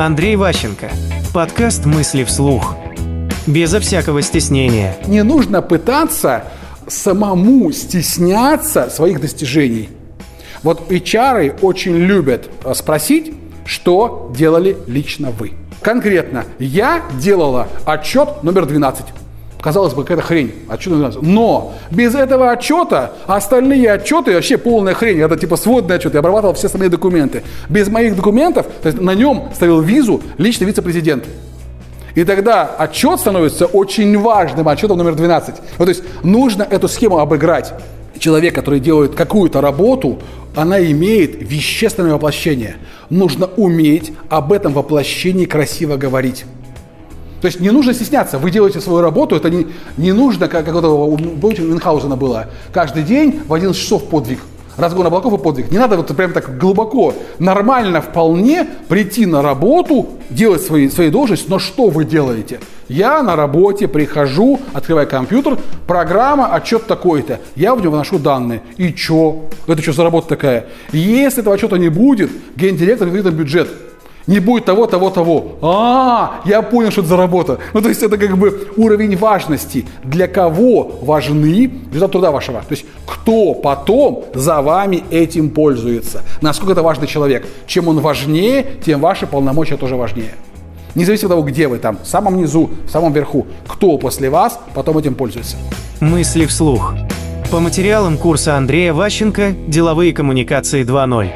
Андрей Ващенко. Подкаст «Мысли вслух». Безо всякого стеснения. Не нужно пытаться самому стесняться своих достижений. Вот HR очень любят э, спросить, что делали лично вы. Конкретно, я делала отчет номер 12. Казалось бы, какая-то хрень, отчет номер 12. Но без этого отчета остальные отчеты вообще полная хрень. Это типа сводный отчет. Я обрабатывал все остальные документы. Без моих документов, то есть на нем ставил визу личный вице-президент. И тогда отчет становится очень важным отчетом номер 12. Вот, то есть нужно эту схему обыграть. Человек, который делает какую-то работу, она имеет вещественное воплощение. Нужно уметь об этом воплощении красиво говорить. То есть не нужно стесняться, вы делаете свою работу, это не, не нужно, как, как у, помните, у Мюнхгаузена было, каждый день в 11 часов подвиг разгон облаков и подвиг. Не надо вот прям так глубоко. Нормально вполне прийти на работу, делать свои, свои должности, но что вы делаете? Я на работе прихожу, открываю компьютер, программа, отчет такой-то. Я в него вношу данные. И чё? Это что за работа такая? Если этого отчета не будет, гендиректор говорит бюджет не будет того, того, того. А, я понял, что это за работа. Ну, то есть это как бы уровень важности. Для кого важны результаты труда вашего? То есть кто потом за вами этим пользуется? Насколько это важный человек? Чем он важнее, тем ваши полномочия тоже важнее. Независимо от того, где вы там, в самом низу, в самом верху, кто после вас потом этим пользуется. Мысли вслух. По материалам курса Андрея Ващенко «Деловые коммуникации 2.0».